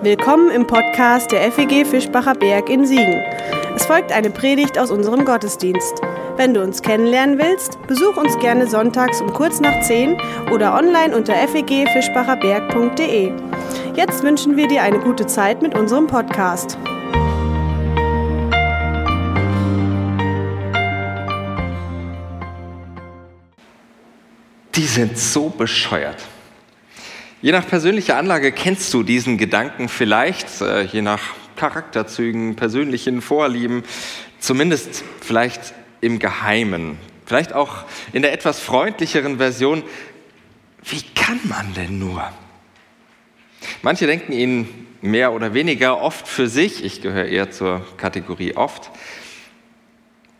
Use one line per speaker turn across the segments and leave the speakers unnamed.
Willkommen im Podcast der FEG Fischbacher Berg in Siegen. Es folgt eine Predigt aus unserem Gottesdienst. Wenn du uns kennenlernen willst, besuch uns gerne sonntags um kurz nach 10 oder online unter fegfischbacherberg.de. Jetzt wünschen wir dir eine gute Zeit mit unserem Podcast.
Die sind so bescheuert. Je nach persönlicher Anlage kennst du diesen Gedanken vielleicht, äh, je nach Charakterzügen, persönlichen Vorlieben, zumindest vielleicht im Geheimen, vielleicht auch in der etwas freundlicheren Version. Wie kann man denn nur? Manche denken ihn mehr oder weniger oft für sich, ich gehöre eher zur Kategorie oft,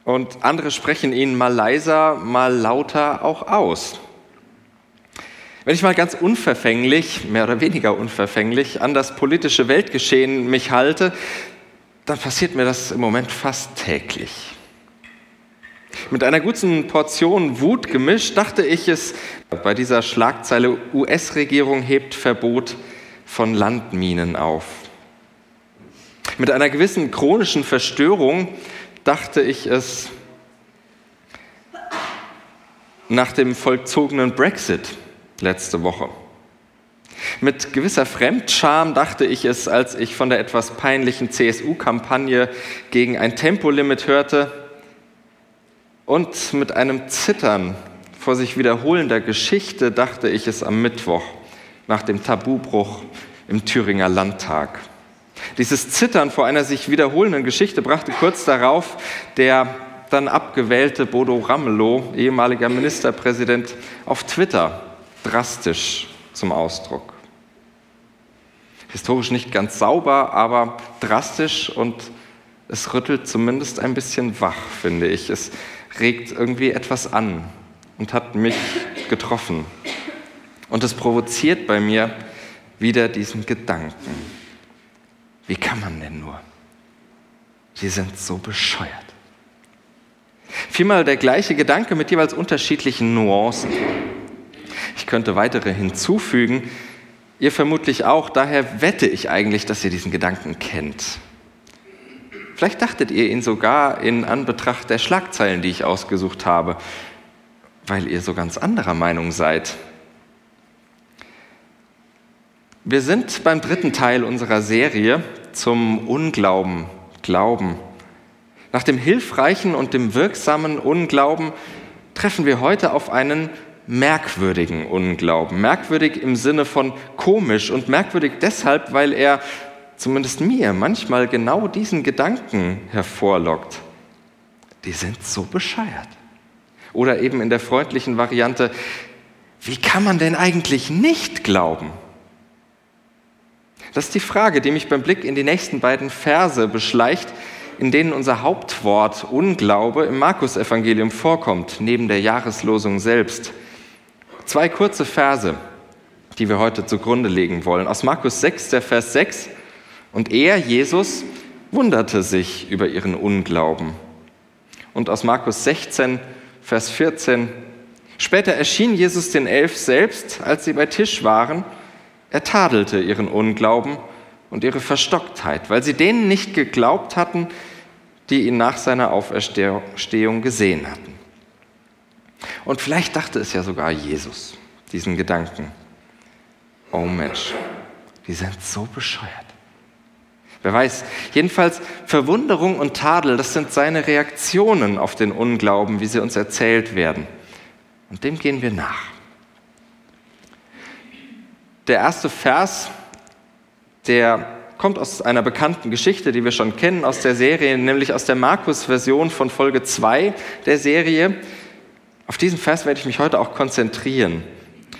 und andere sprechen ihn mal leiser, mal lauter auch aus. Wenn ich mal ganz unverfänglich, mehr oder weniger unverfänglich, an das politische Weltgeschehen mich halte, dann passiert mir das im Moment fast täglich. Mit einer guten Portion Wut gemischt dachte ich es bei dieser Schlagzeile US-Regierung hebt Verbot von Landminen auf. Mit einer gewissen chronischen Verstörung dachte ich es nach dem vollzogenen Brexit letzte Woche. Mit gewisser Fremdscham dachte ich es, als ich von der etwas peinlichen CSU-Kampagne gegen ein Tempolimit hörte und mit einem Zittern vor sich wiederholender Geschichte dachte ich es am Mittwoch nach dem Tabubruch im Thüringer Landtag. Dieses Zittern vor einer sich wiederholenden Geschichte brachte kurz darauf der dann abgewählte Bodo Ramelow, ehemaliger Ministerpräsident, auf Twitter drastisch zum Ausdruck. Historisch nicht ganz sauber, aber drastisch und es rüttelt zumindest ein bisschen wach, finde ich. Es regt irgendwie etwas an und hat mich getroffen. Und es provoziert bei mir wieder diesen Gedanken. Wie kann man denn nur? Die sind so bescheuert. Viermal der gleiche Gedanke mit jeweils unterschiedlichen Nuancen. Ich könnte weitere hinzufügen. Ihr vermutlich auch, daher wette ich eigentlich, dass ihr diesen Gedanken kennt. Vielleicht dachtet ihr ihn sogar in Anbetracht der Schlagzeilen, die ich ausgesucht habe, weil ihr so ganz anderer Meinung seid. Wir sind beim dritten Teil unserer Serie zum Unglauben, Glauben. Nach dem hilfreichen und dem wirksamen Unglauben treffen wir heute auf einen merkwürdigen Unglauben. Merkwürdig im Sinne von komisch und merkwürdig deshalb, weil er zumindest mir manchmal genau diesen Gedanken hervorlockt. Die sind so bescheuert. Oder eben in der freundlichen Variante, wie kann man denn eigentlich nicht glauben? Das ist die Frage, die mich beim Blick in die nächsten beiden Verse beschleicht, in denen unser Hauptwort Unglaube im Markus-Evangelium vorkommt, neben der Jahreslosung selbst. Zwei kurze Verse, die wir heute zugrunde legen wollen. Aus Markus 6, der Vers 6. Und er, Jesus, wunderte sich über ihren Unglauben. Und aus Markus 16, Vers 14. Später erschien Jesus den Elf selbst, als sie bei Tisch waren. Er tadelte ihren Unglauben und ihre Verstocktheit, weil sie denen nicht geglaubt hatten, die ihn nach seiner Auferstehung gesehen hatten. Und vielleicht dachte es ja sogar Jesus, diesen Gedanken. Oh Mensch, die sind so bescheuert. Wer weiß, jedenfalls Verwunderung und Tadel, das sind seine Reaktionen auf den Unglauben, wie sie uns erzählt werden. Und dem gehen wir nach. Der erste Vers, der kommt aus einer bekannten Geschichte, die wir schon kennen aus der Serie, nämlich aus der Markus-Version von Folge 2 der Serie. Auf diesen Vers werde ich mich heute auch konzentrieren.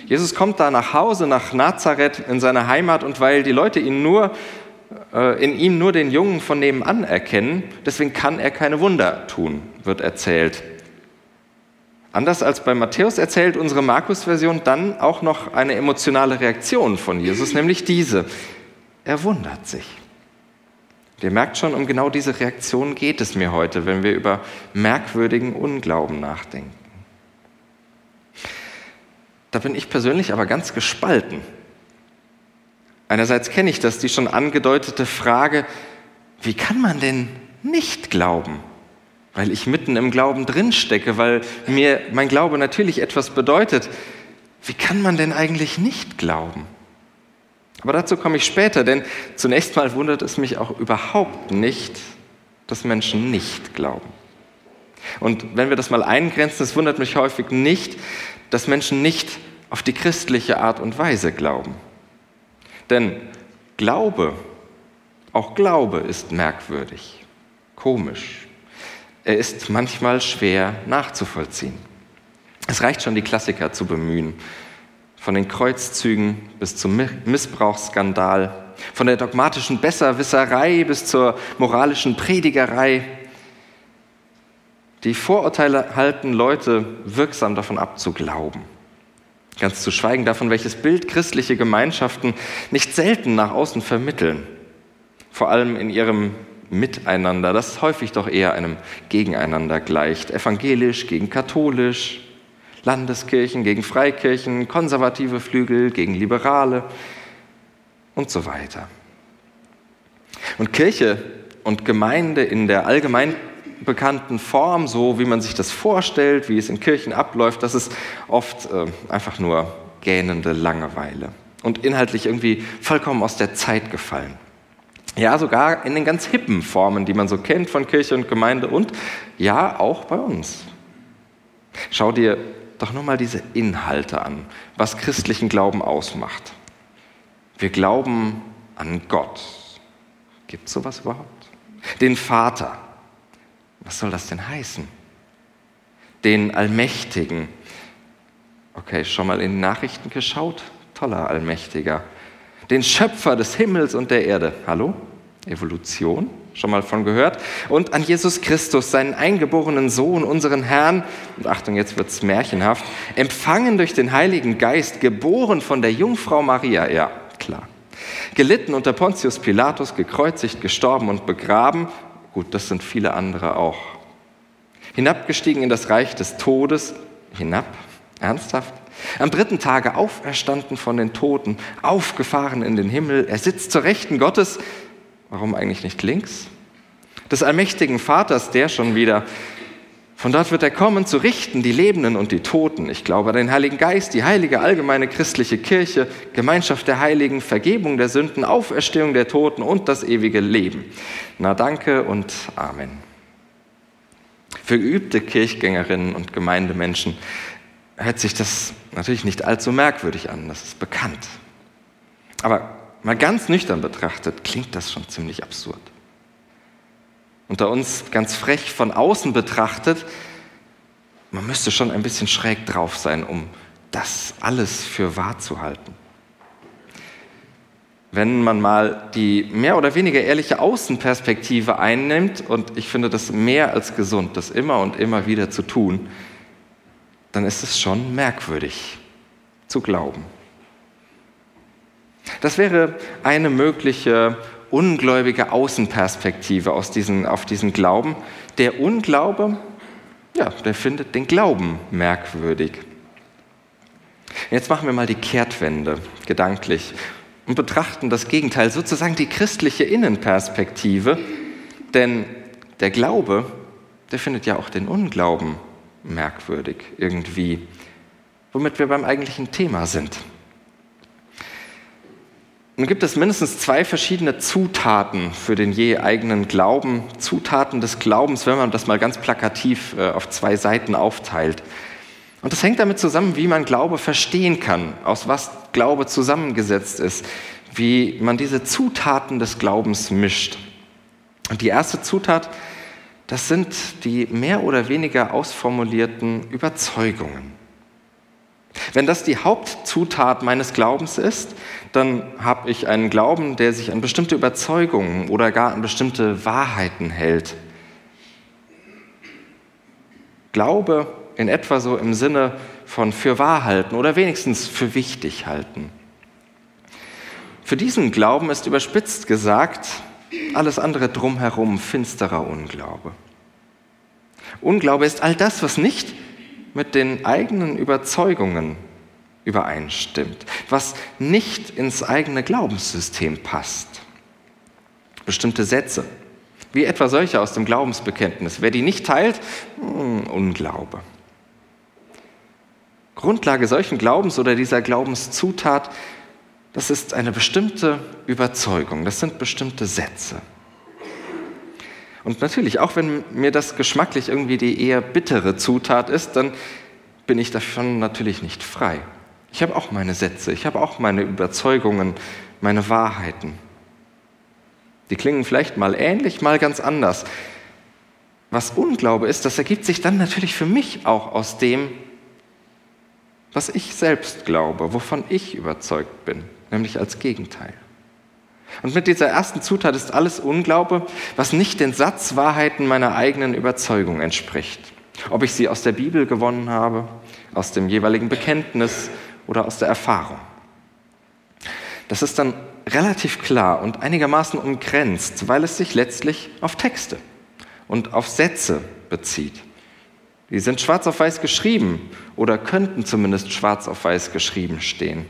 Jesus kommt da nach Hause, nach Nazareth, in seine Heimat, und weil die Leute ihn nur, äh, in ihm nur den Jungen von nebenan erkennen, deswegen kann er keine Wunder tun, wird erzählt. Anders als bei Matthäus erzählt unsere Markus-Version dann auch noch eine emotionale Reaktion von Jesus, nämlich diese. Er wundert sich. Ihr merkt schon, um genau diese Reaktion geht es mir heute, wenn wir über merkwürdigen Unglauben nachdenken. Da bin ich persönlich aber ganz gespalten. Einerseits kenne ich das, die schon angedeutete Frage, wie kann man denn nicht glauben? Weil ich mitten im Glauben drinstecke, weil mir mein Glaube natürlich etwas bedeutet. Wie kann man denn eigentlich nicht glauben? Aber dazu komme ich später, denn zunächst mal wundert es mich auch überhaupt nicht, dass Menschen nicht glauben. Und wenn wir das mal eingrenzen, es wundert mich häufig nicht, dass Menschen nicht auf die christliche Art und Weise glauben. Denn Glaube, auch Glaube ist merkwürdig, komisch. Er ist manchmal schwer nachzuvollziehen. Es reicht schon, die Klassiker zu bemühen. Von den Kreuzzügen bis zum Missbrauchsskandal, von der dogmatischen Besserwisserei bis zur moralischen Predigerei. Die Vorurteile halten Leute wirksam davon ab zu glauben. Ganz zu schweigen davon, welches Bild christliche Gemeinschaften nicht selten nach außen vermitteln. Vor allem in ihrem Miteinander, das häufig doch eher einem Gegeneinander gleicht. Evangelisch gegen katholisch, Landeskirchen gegen Freikirchen, konservative Flügel gegen Liberale und so weiter. Und Kirche und Gemeinde in der allgemein bekannten Form, so wie man sich das vorstellt, wie es in Kirchen abläuft, das ist oft äh, einfach nur gähnende Langeweile und inhaltlich irgendwie vollkommen aus der Zeit gefallen. Ja, sogar in den ganz hippen Formen, die man so kennt von Kirche und Gemeinde und ja, auch bei uns. Schau dir doch nur mal diese Inhalte an, was christlichen Glauben ausmacht. Wir glauben an Gott. Gibt es sowas überhaupt? Den Vater, was soll das denn heißen? Den Allmächtigen. Okay, schon mal in die Nachrichten geschaut? Toller Allmächtiger. Den Schöpfer des Himmels und der Erde. Hallo? Evolution? Schon mal von gehört? Und an Jesus Christus, seinen eingeborenen Sohn, unseren Herrn. Und Achtung, jetzt wird es märchenhaft. Empfangen durch den Heiligen Geist, geboren von der Jungfrau Maria. Ja, klar. Gelitten unter Pontius Pilatus, gekreuzigt, gestorben und begraben Gut, das sind viele andere auch. Hinabgestiegen in das Reich des Todes, hinab, ernsthaft. Am dritten Tage auferstanden von den Toten, aufgefahren in den Himmel. Er sitzt zur Rechten Gottes. Warum eigentlich nicht links? Des allmächtigen Vaters, der schon wieder. Von dort wird er kommen, zu richten die Lebenden und die Toten. Ich glaube an den Heiligen Geist, die heilige allgemeine christliche Kirche, Gemeinschaft der Heiligen, Vergebung der Sünden, Auferstehung der Toten und das ewige Leben. Na danke und Amen. Für geübte Kirchgängerinnen und Gemeindemenschen hört sich das natürlich nicht allzu merkwürdig an, das ist bekannt. Aber mal ganz nüchtern betrachtet klingt das schon ziemlich absurd. Unter uns ganz frech von außen betrachtet, man müsste schon ein bisschen schräg drauf sein, um das alles für wahr zu halten wenn man mal die mehr oder weniger ehrliche Außenperspektive einnimmt, und ich finde das mehr als gesund, das immer und immer wieder zu tun, dann ist es schon merkwürdig zu glauben. Das wäre eine mögliche ungläubige Außenperspektive aus diesen, auf diesen Glauben. Der Unglaube, ja, der findet den Glauben merkwürdig. Jetzt machen wir mal die Kehrtwende gedanklich und betrachten das Gegenteil, sozusagen die christliche Innenperspektive. Denn der Glaube, der findet ja auch den Unglauben merkwürdig irgendwie, womit wir beim eigentlichen Thema sind. Nun gibt es mindestens zwei verschiedene Zutaten für den je eigenen Glauben, Zutaten des Glaubens, wenn man das mal ganz plakativ äh, auf zwei Seiten aufteilt. Und das hängt damit zusammen, wie man Glaube verstehen kann, aus was Glaube zusammengesetzt ist, wie man diese Zutaten des Glaubens mischt. Und die erste Zutat, das sind die mehr oder weniger ausformulierten Überzeugungen. Wenn das die Hauptzutat meines Glaubens ist, dann habe ich einen Glauben, der sich an bestimmte Überzeugungen oder gar an bestimmte Wahrheiten hält. Glaube in etwa so im Sinne von für wahr halten oder wenigstens für wichtig halten. Für diesen Glauben ist überspitzt gesagt alles andere drumherum finsterer Unglaube. Unglaube ist all das, was nicht mit den eigenen Überzeugungen übereinstimmt, was nicht ins eigene Glaubenssystem passt. Bestimmte Sätze, wie etwa solche aus dem Glaubensbekenntnis. Wer die nicht teilt, hm, Unglaube. Grundlage solchen Glaubens oder dieser Glaubenszutat, das ist eine bestimmte Überzeugung, das sind bestimmte Sätze. Und natürlich, auch wenn mir das geschmacklich irgendwie die eher bittere Zutat ist, dann bin ich davon natürlich nicht frei. Ich habe auch meine Sätze, ich habe auch meine Überzeugungen, meine Wahrheiten. Die klingen vielleicht mal ähnlich, mal ganz anders. Was Unglaube ist, das ergibt sich dann natürlich für mich auch aus dem, was ich selbst glaube, wovon ich überzeugt bin, nämlich als Gegenteil. Und mit dieser ersten Zutat ist alles Unglaube, was nicht den Satzwahrheiten meiner eigenen Überzeugung entspricht. Ob ich sie aus der Bibel gewonnen habe, aus dem jeweiligen Bekenntnis oder aus der Erfahrung. Das ist dann relativ klar und einigermaßen umgrenzt, weil es sich letztlich auf Texte und auf Sätze bezieht. Die sind schwarz auf weiß geschrieben oder könnten zumindest schwarz auf weiß geschrieben stehen.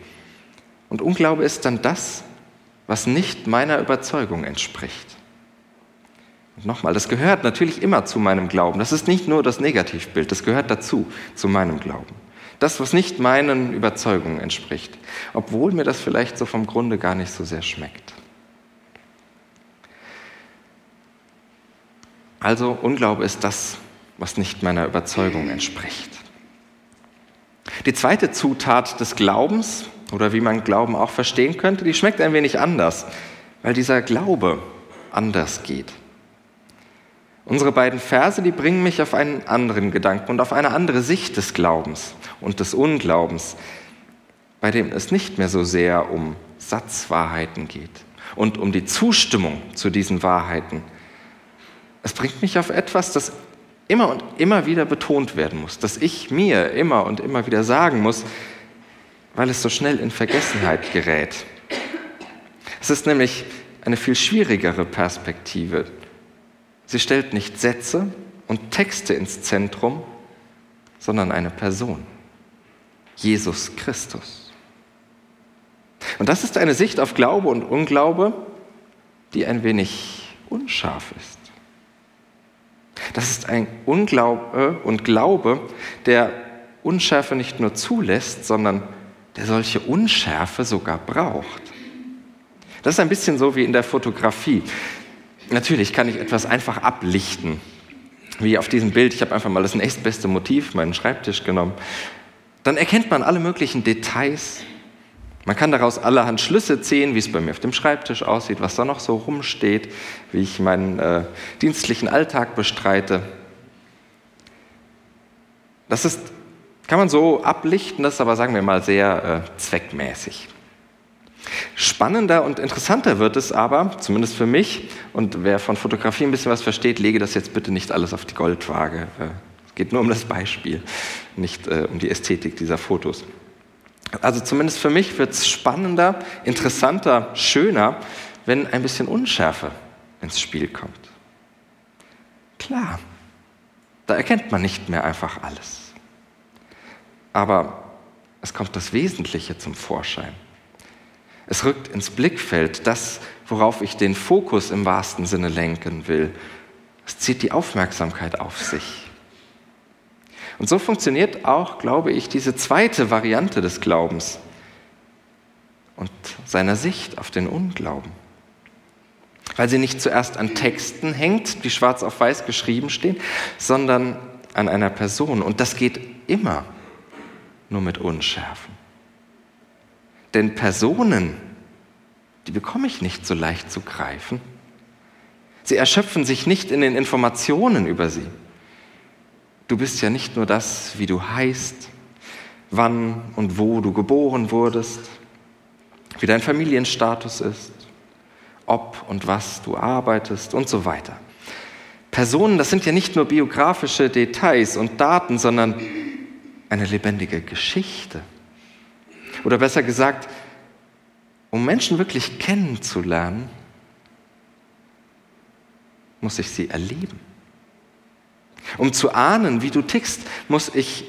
Und Unglaube ist dann das, was nicht meiner Überzeugung entspricht. Und nochmal, das gehört natürlich immer zu meinem Glauben. Das ist nicht nur das Negativbild, das gehört dazu, zu meinem Glauben. Das, was nicht meinen Überzeugungen entspricht, obwohl mir das vielleicht so vom Grunde gar nicht so sehr schmeckt. Also Unglaube ist das, was nicht meiner Überzeugung entspricht. Die zweite Zutat des Glaubens, oder wie man Glauben auch verstehen könnte, die schmeckt ein wenig anders, weil dieser Glaube anders geht. Unsere beiden Verse, die bringen mich auf einen anderen Gedanken und auf eine andere Sicht des Glaubens und des Unglaubens, bei dem es nicht mehr so sehr um Satzwahrheiten geht und um die Zustimmung zu diesen Wahrheiten. Es bringt mich auf etwas, das immer und immer wieder betont werden muss, das ich mir immer und immer wieder sagen muss, weil es so schnell in Vergessenheit gerät. Es ist nämlich eine viel schwierigere Perspektive, Sie stellt nicht Sätze und Texte ins Zentrum, sondern eine Person, Jesus Christus. Und das ist eine Sicht auf Glaube und Unglaube, die ein wenig unscharf ist. Das ist ein Unglaube und Glaube, der Unschärfe nicht nur zulässt, sondern der solche Unschärfe sogar braucht. Das ist ein bisschen so wie in der Fotografie. Natürlich kann ich etwas einfach ablichten. Wie auf diesem Bild, ich habe einfach mal das nächstbeste Motiv, meinen Schreibtisch genommen. Dann erkennt man alle möglichen Details. Man kann daraus allerhand Schlüsse ziehen, wie es bei mir auf dem Schreibtisch aussieht, was da noch so rumsteht, wie ich meinen äh, dienstlichen Alltag bestreite. Das ist, kann man so ablichten, das ist aber, sagen wir mal, sehr äh, zweckmäßig. Spannender und interessanter wird es aber, zumindest für mich, und wer von Fotografie ein bisschen was versteht, lege das jetzt bitte nicht alles auf die Goldwaage. Es geht nur um das Beispiel, nicht äh, um die Ästhetik dieser Fotos. Also zumindest für mich wird es spannender, interessanter, schöner, wenn ein bisschen Unschärfe ins Spiel kommt. Klar, da erkennt man nicht mehr einfach alles. Aber es kommt das Wesentliche zum Vorschein. Es rückt ins Blickfeld das, worauf ich den Fokus im wahrsten Sinne lenken will. Es zieht die Aufmerksamkeit auf sich. Und so funktioniert auch, glaube ich, diese zweite Variante des Glaubens und seiner Sicht auf den Unglauben. Weil sie nicht zuerst an Texten hängt, die schwarz auf weiß geschrieben stehen, sondern an einer Person. Und das geht immer nur mit Unschärfen. Denn Personen, die bekomme ich nicht so leicht zu greifen. Sie erschöpfen sich nicht in den Informationen über sie. Du bist ja nicht nur das, wie du heißt, wann und wo du geboren wurdest, wie dein Familienstatus ist, ob und was du arbeitest und so weiter. Personen, das sind ja nicht nur biografische Details und Daten, sondern eine lebendige Geschichte. Oder besser gesagt, um Menschen wirklich kennenzulernen, muss ich sie erleben. Um zu ahnen, wie du tickst, muss ich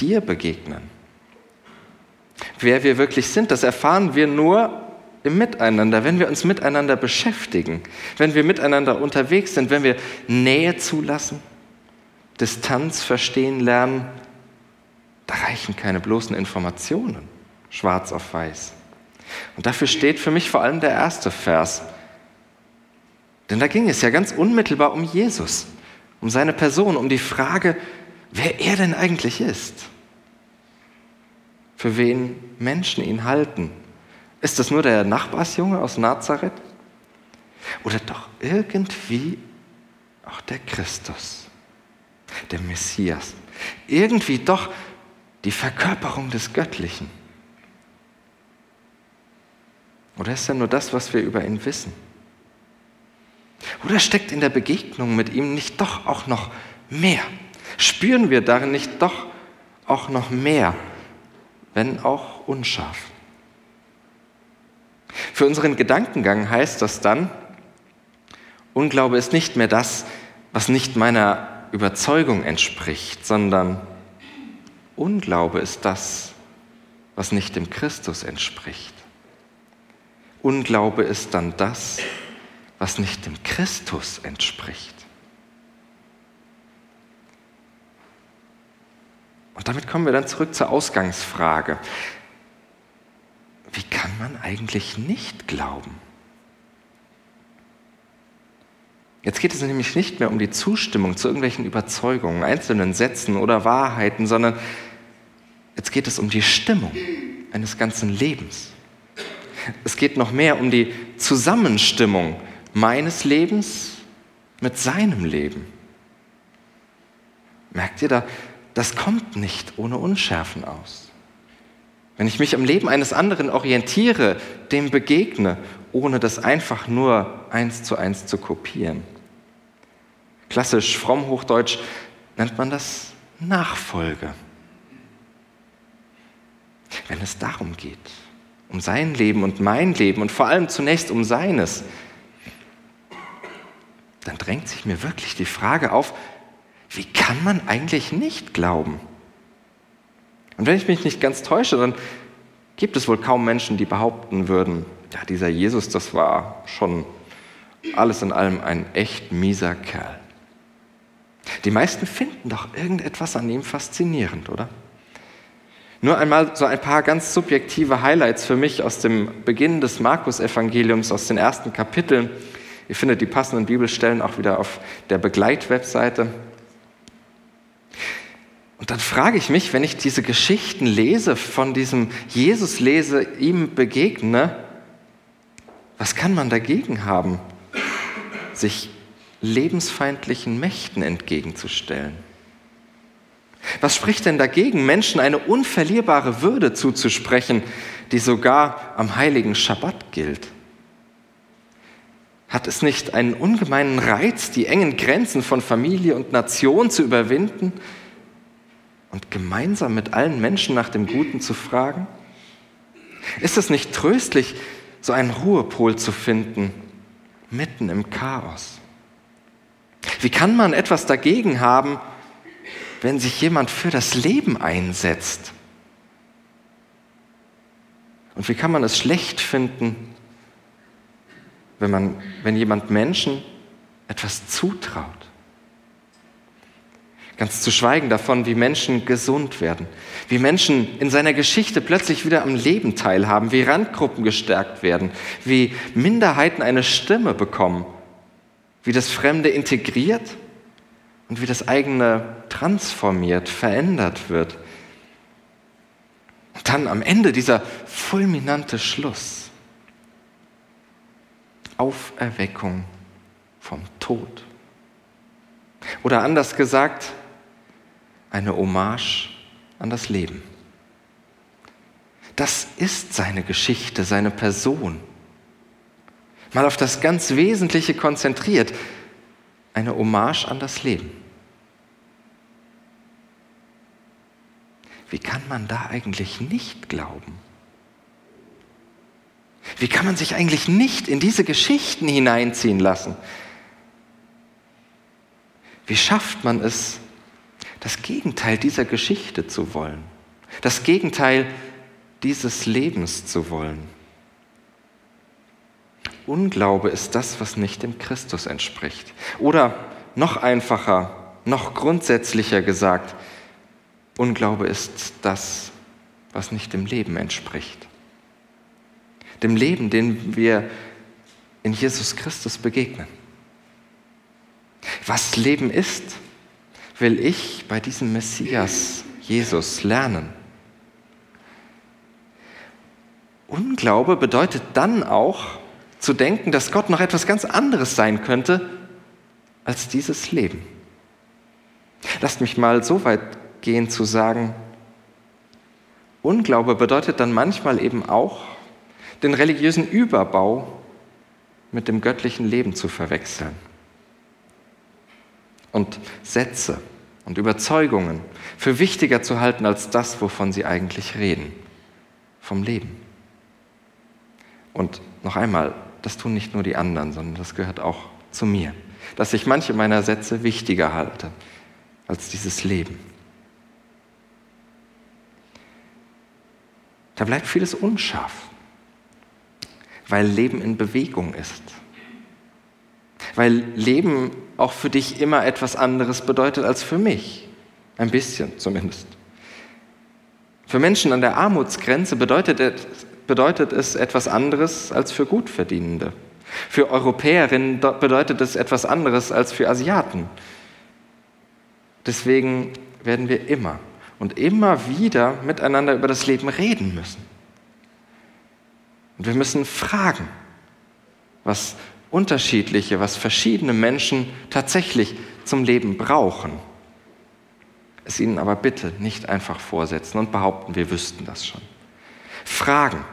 dir begegnen. Wer wir wirklich sind, das erfahren wir nur im Miteinander, wenn wir uns miteinander beschäftigen, wenn wir miteinander unterwegs sind, wenn wir Nähe zulassen, Distanz verstehen lernen, da reichen keine bloßen Informationen, schwarz auf weiß. Und dafür steht für mich vor allem der erste Vers. Denn da ging es ja ganz unmittelbar um Jesus, um seine Person, um die Frage, wer er denn eigentlich ist, für wen Menschen ihn halten. Ist das nur der Nachbarsjunge aus Nazareth? Oder doch irgendwie auch der Christus, der Messias? Irgendwie doch die Verkörperung des Göttlichen? Oder ist er nur das, was wir über ihn wissen? Oder steckt in der Begegnung mit ihm nicht doch auch noch mehr? Spüren wir darin nicht doch auch noch mehr, wenn auch unscharf? Für unseren Gedankengang heißt das dann, Unglaube ist nicht mehr das, was nicht meiner Überzeugung entspricht, sondern Unglaube ist das, was nicht dem Christus entspricht. Unglaube ist dann das, was nicht dem Christus entspricht. Und damit kommen wir dann zurück zur Ausgangsfrage. Wie kann man eigentlich nicht glauben? Jetzt geht es nämlich nicht mehr um die Zustimmung zu irgendwelchen Überzeugungen, einzelnen Sätzen oder Wahrheiten, sondern jetzt geht es um die Stimmung eines ganzen Lebens. Es geht noch mehr um die Zusammenstimmung meines Lebens mit seinem Leben. Merkt ihr da, das kommt nicht ohne Unschärfen aus. Wenn ich mich am Leben eines anderen orientiere, dem begegne, ohne das einfach nur eins zu eins zu kopieren. Klassisch fromm Hochdeutsch nennt man das Nachfolge. Wenn es darum geht, um sein Leben und mein Leben und vor allem zunächst um seines, dann drängt sich mir wirklich die Frage auf, wie kann man eigentlich nicht glauben? Und wenn ich mich nicht ganz täusche, dann gibt es wohl kaum Menschen, die behaupten würden, ja, dieser Jesus, das war schon alles in allem ein echt mieser Kerl. Die meisten finden doch irgendetwas an ihm faszinierend, oder? Nur einmal so ein paar ganz subjektive Highlights für mich aus dem Beginn des Markus-Evangeliums, aus den ersten Kapiteln. Ihr findet die passenden Bibelstellen auch wieder auf der Begleitwebseite. Und dann frage ich mich, wenn ich diese Geschichten lese, von diesem Jesus lese, ihm begegne, was kann man dagegen haben, sich lebensfeindlichen Mächten entgegenzustellen? Was spricht denn dagegen, Menschen eine unverlierbare Würde zuzusprechen, die sogar am heiligen Schabbat gilt? Hat es nicht einen ungemeinen Reiz, die engen Grenzen von Familie und Nation zu überwinden und gemeinsam mit allen Menschen nach dem Guten zu fragen? Ist es nicht tröstlich, so einen Ruhepol zu finden, mitten im Chaos? Wie kann man etwas dagegen haben, wenn sich jemand für das Leben einsetzt? Und wie kann man es schlecht finden, wenn, man, wenn jemand Menschen etwas zutraut? Ganz zu schweigen davon, wie Menschen gesund werden, wie Menschen in seiner Geschichte plötzlich wieder am Leben teilhaben, wie Randgruppen gestärkt werden, wie Minderheiten eine Stimme bekommen, wie das Fremde integriert und wie das eigene transformiert, verändert wird. Und dann am Ende dieser fulminante Schluss. Auferweckung vom Tod. Oder anders gesagt, eine Hommage an das Leben. Das ist seine Geschichte, seine Person. Mal auf das ganz Wesentliche konzentriert, eine Hommage an das Leben. Wie kann man da eigentlich nicht glauben? Wie kann man sich eigentlich nicht in diese Geschichten hineinziehen lassen? Wie schafft man es, das Gegenteil dieser Geschichte zu wollen? Das Gegenteil dieses Lebens zu wollen. Unglaube ist das, was nicht dem Christus entspricht. Oder noch einfacher, noch grundsätzlicher gesagt, Unglaube ist das, was nicht dem Leben entspricht. Dem Leben, dem wir in Jesus Christus begegnen. Was Leben ist, will ich bei diesem Messias Jesus lernen. Unglaube bedeutet dann auch zu denken, dass Gott noch etwas ganz anderes sein könnte als dieses Leben. Lasst mich mal so weit gehen zu sagen, Unglaube bedeutet dann manchmal eben auch, den religiösen Überbau mit dem göttlichen Leben zu verwechseln. Und Sätze und Überzeugungen für wichtiger zu halten als das, wovon sie eigentlich reden, vom Leben. Und noch einmal, das tun nicht nur die anderen, sondern das gehört auch zu mir, dass ich manche meiner Sätze wichtiger halte als dieses Leben. Da bleibt vieles unscharf, weil Leben in Bewegung ist. Weil Leben auch für dich immer etwas anderes bedeutet als für mich. Ein bisschen zumindest. Für Menschen an der Armutsgrenze bedeutet bedeutet es etwas anderes als für Gutverdienende. Für Europäerinnen bedeutet es etwas anderes als für Asiaten. Deswegen werden wir immer und immer wieder miteinander über das Leben reden müssen. Und wir müssen fragen, was unterschiedliche, was verschiedene Menschen tatsächlich zum Leben brauchen. Es ihnen aber bitte nicht einfach vorsetzen und behaupten, wir wüssten das schon. Fragen,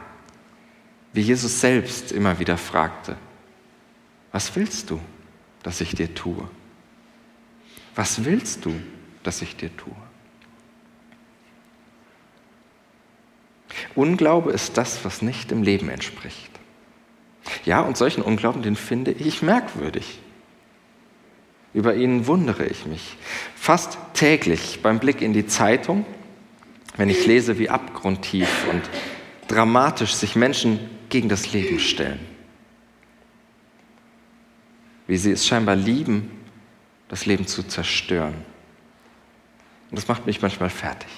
wie Jesus selbst immer wieder fragte, was willst du, dass ich dir tue? Was willst du, dass ich dir tue? Unglaube ist das, was nicht dem Leben entspricht. Ja, und solchen Unglauben, den finde ich merkwürdig. Über ihn wundere ich mich. Fast täglich beim Blick in die Zeitung, wenn ich lese, wie abgrundtief und dramatisch sich Menschen gegen das Leben stellen. Wie sie es scheinbar lieben, das Leben zu zerstören. Und das macht mich manchmal fertig.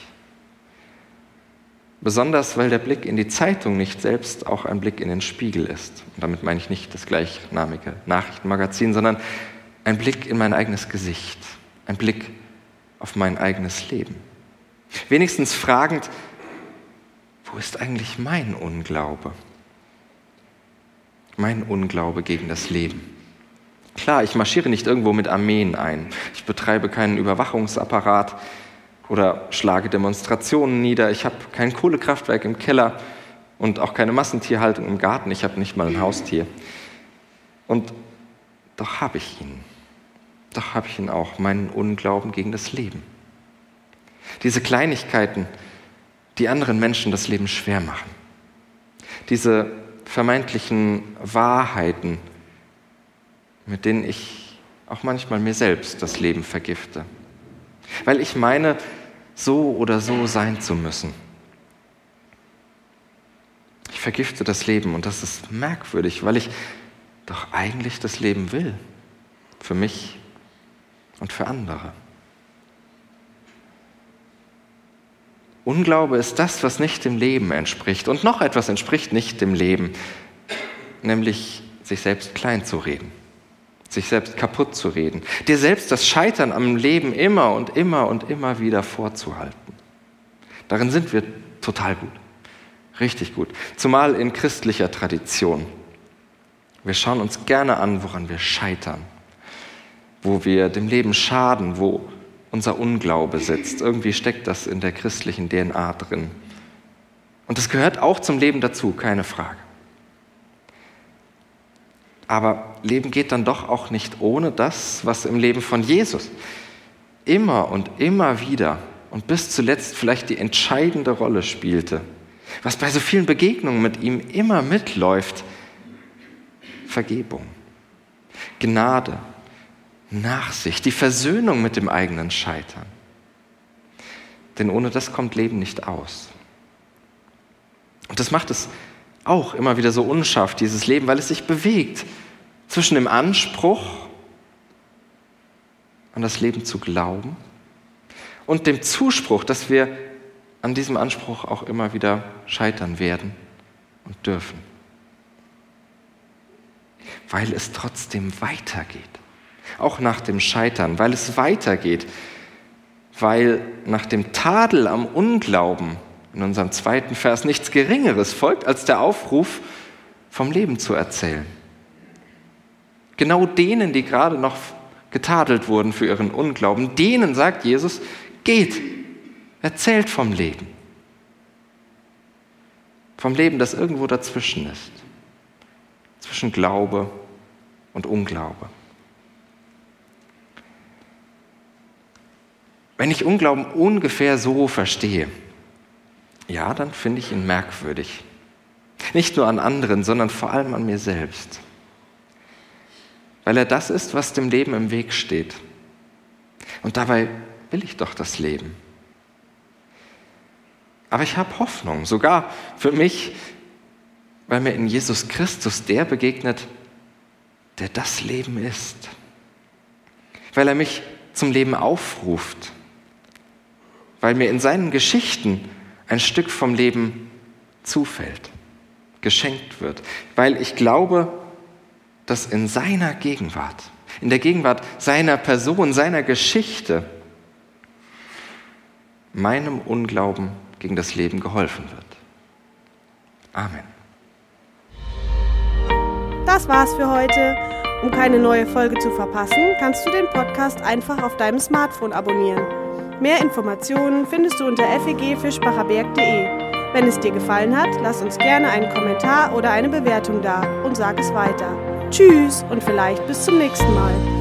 Besonders weil der Blick in die Zeitung nicht selbst auch ein Blick in den Spiegel ist. Und damit meine ich nicht das gleichnamige Nachrichtenmagazin, sondern ein Blick in mein eigenes Gesicht, ein Blick auf mein eigenes Leben. Wenigstens fragend, wo ist eigentlich mein Unglaube? Mein Unglaube gegen das Leben. Klar, ich marschiere nicht irgendwo mit Armeen ein. Ich betreibe keinen Überwachungsapparat oder schlage Demonstrationen nieder. Ich habe kein Kohlekraftwerk im Keller und auch keine Massentierhaltung im Garten. Ich habe nicht mal ein Haustier. Und doch habe ich ihn. Doch habe ich ihn auch, meinen Unglauben gegen das Leben. Diese Kleinigkeiten, die anderen Menschen das Leben schwer machen. Diese vermeintlichen Wahrheiten, mit denen ich auch manchmal mir selbst das Leben vergifte. Weil ich meine, so oder so sein zu müssen. Ich vergifte das Leben und das ist merkwürdig, weil ich doch eigentlich das Leben will. Für mich und für andere. Unglaube ist das, was nicht dem Leben entspricht. Und noch etwas entspricht nicht dem Leben, nämlich sich selbst klein zu reden, sich selbst kaputt zu reden, dir selbst das Scheitern am Leben immer und immer und immer wieder vorzuhalten. Darin sind wir total gut, richtig gut, zumal in christlicher Tradition. Wir schauen uns gerne an, woran wir scheitern, wo wir dem Leben schaden, wo unser Unglaube sitzt. Irgendwie steckt das in der christlichen DNA drin. Und das gehört auch zum Leben dazu, keine Frage. Aber Leben geht dann doch auch nicht ohne das, was im Leben von Jesus immer und immer wieder und bis zuletzt vielleicht die entscheidende Rolle spielte. Was bei so vielen Begegnungen mit ihm immer mitläuft. Vergebung, Gnade, Nachsicht, die Versöhnung mit dem eigenen Scheitern. Denn ohne das kommt Leben nicht aus. Und das macht es auch immer wieder so unscharf, dieses Leben, weil es sich bewegt zwischen dem Anspruch, an das Leben zu glauben und dem Zuspruch, dass wir an diesem Anspruch auch immer wieder scheitern werden und dürfen. Weil es trotzdem weitergeht. Auch nach dem Scheitern, weil es weitergeht. Weil nach dem Tadel am Unglauben in unserem zweiten Vers nichts Geringeres folgt, als der Aufruf, vom Leben zu erzählen. Genau denen, die gerade noch getadelt wurden für ihren Unglauben, denen sagt Jesus, geht, erzählt vom Leben. Vom Leben, das irgendwo dazwischen ist. Zwischen Glaube und Unglaube. Wenn ich Unglauben ungefähr so verstehe, ja, dann finde ich ihn merkwürdig. Nicht nur an anderen, sondern vor allem an mir selbst. Weil er das ist, was dem Leben im Weg steht. Und dabei will ich doch das Leben. Aber ich habe Hoffnung, sogar für mich, weil mir in Jesus Christus der begegnet, der das Leben ist. Weil er mich zum Leben aufruft. Weil mir in seinen Geschichten ein Stück vom Leben zufällt, geschenkt wird, weil ich glaube, dass in seiner Gegenwart, in der Gegenwart seiner Person, seiner Geschichte, meinem Unglauben gegen das Leben geholfen wird. Amen.
Das war's für heute. Um keine neue Folge zu verpassen, kannst du den Podcast einfach auf deinem Smartphone abonnieren. Mehr Informationen findest du unter fegfischbacherberg.de. Wenn es dir gefallen hat, lass uns gerne einen Kommentar oder eine Bewertung da und sag es weiter. Tschüss und vielleicht bis zum nächsten Mal.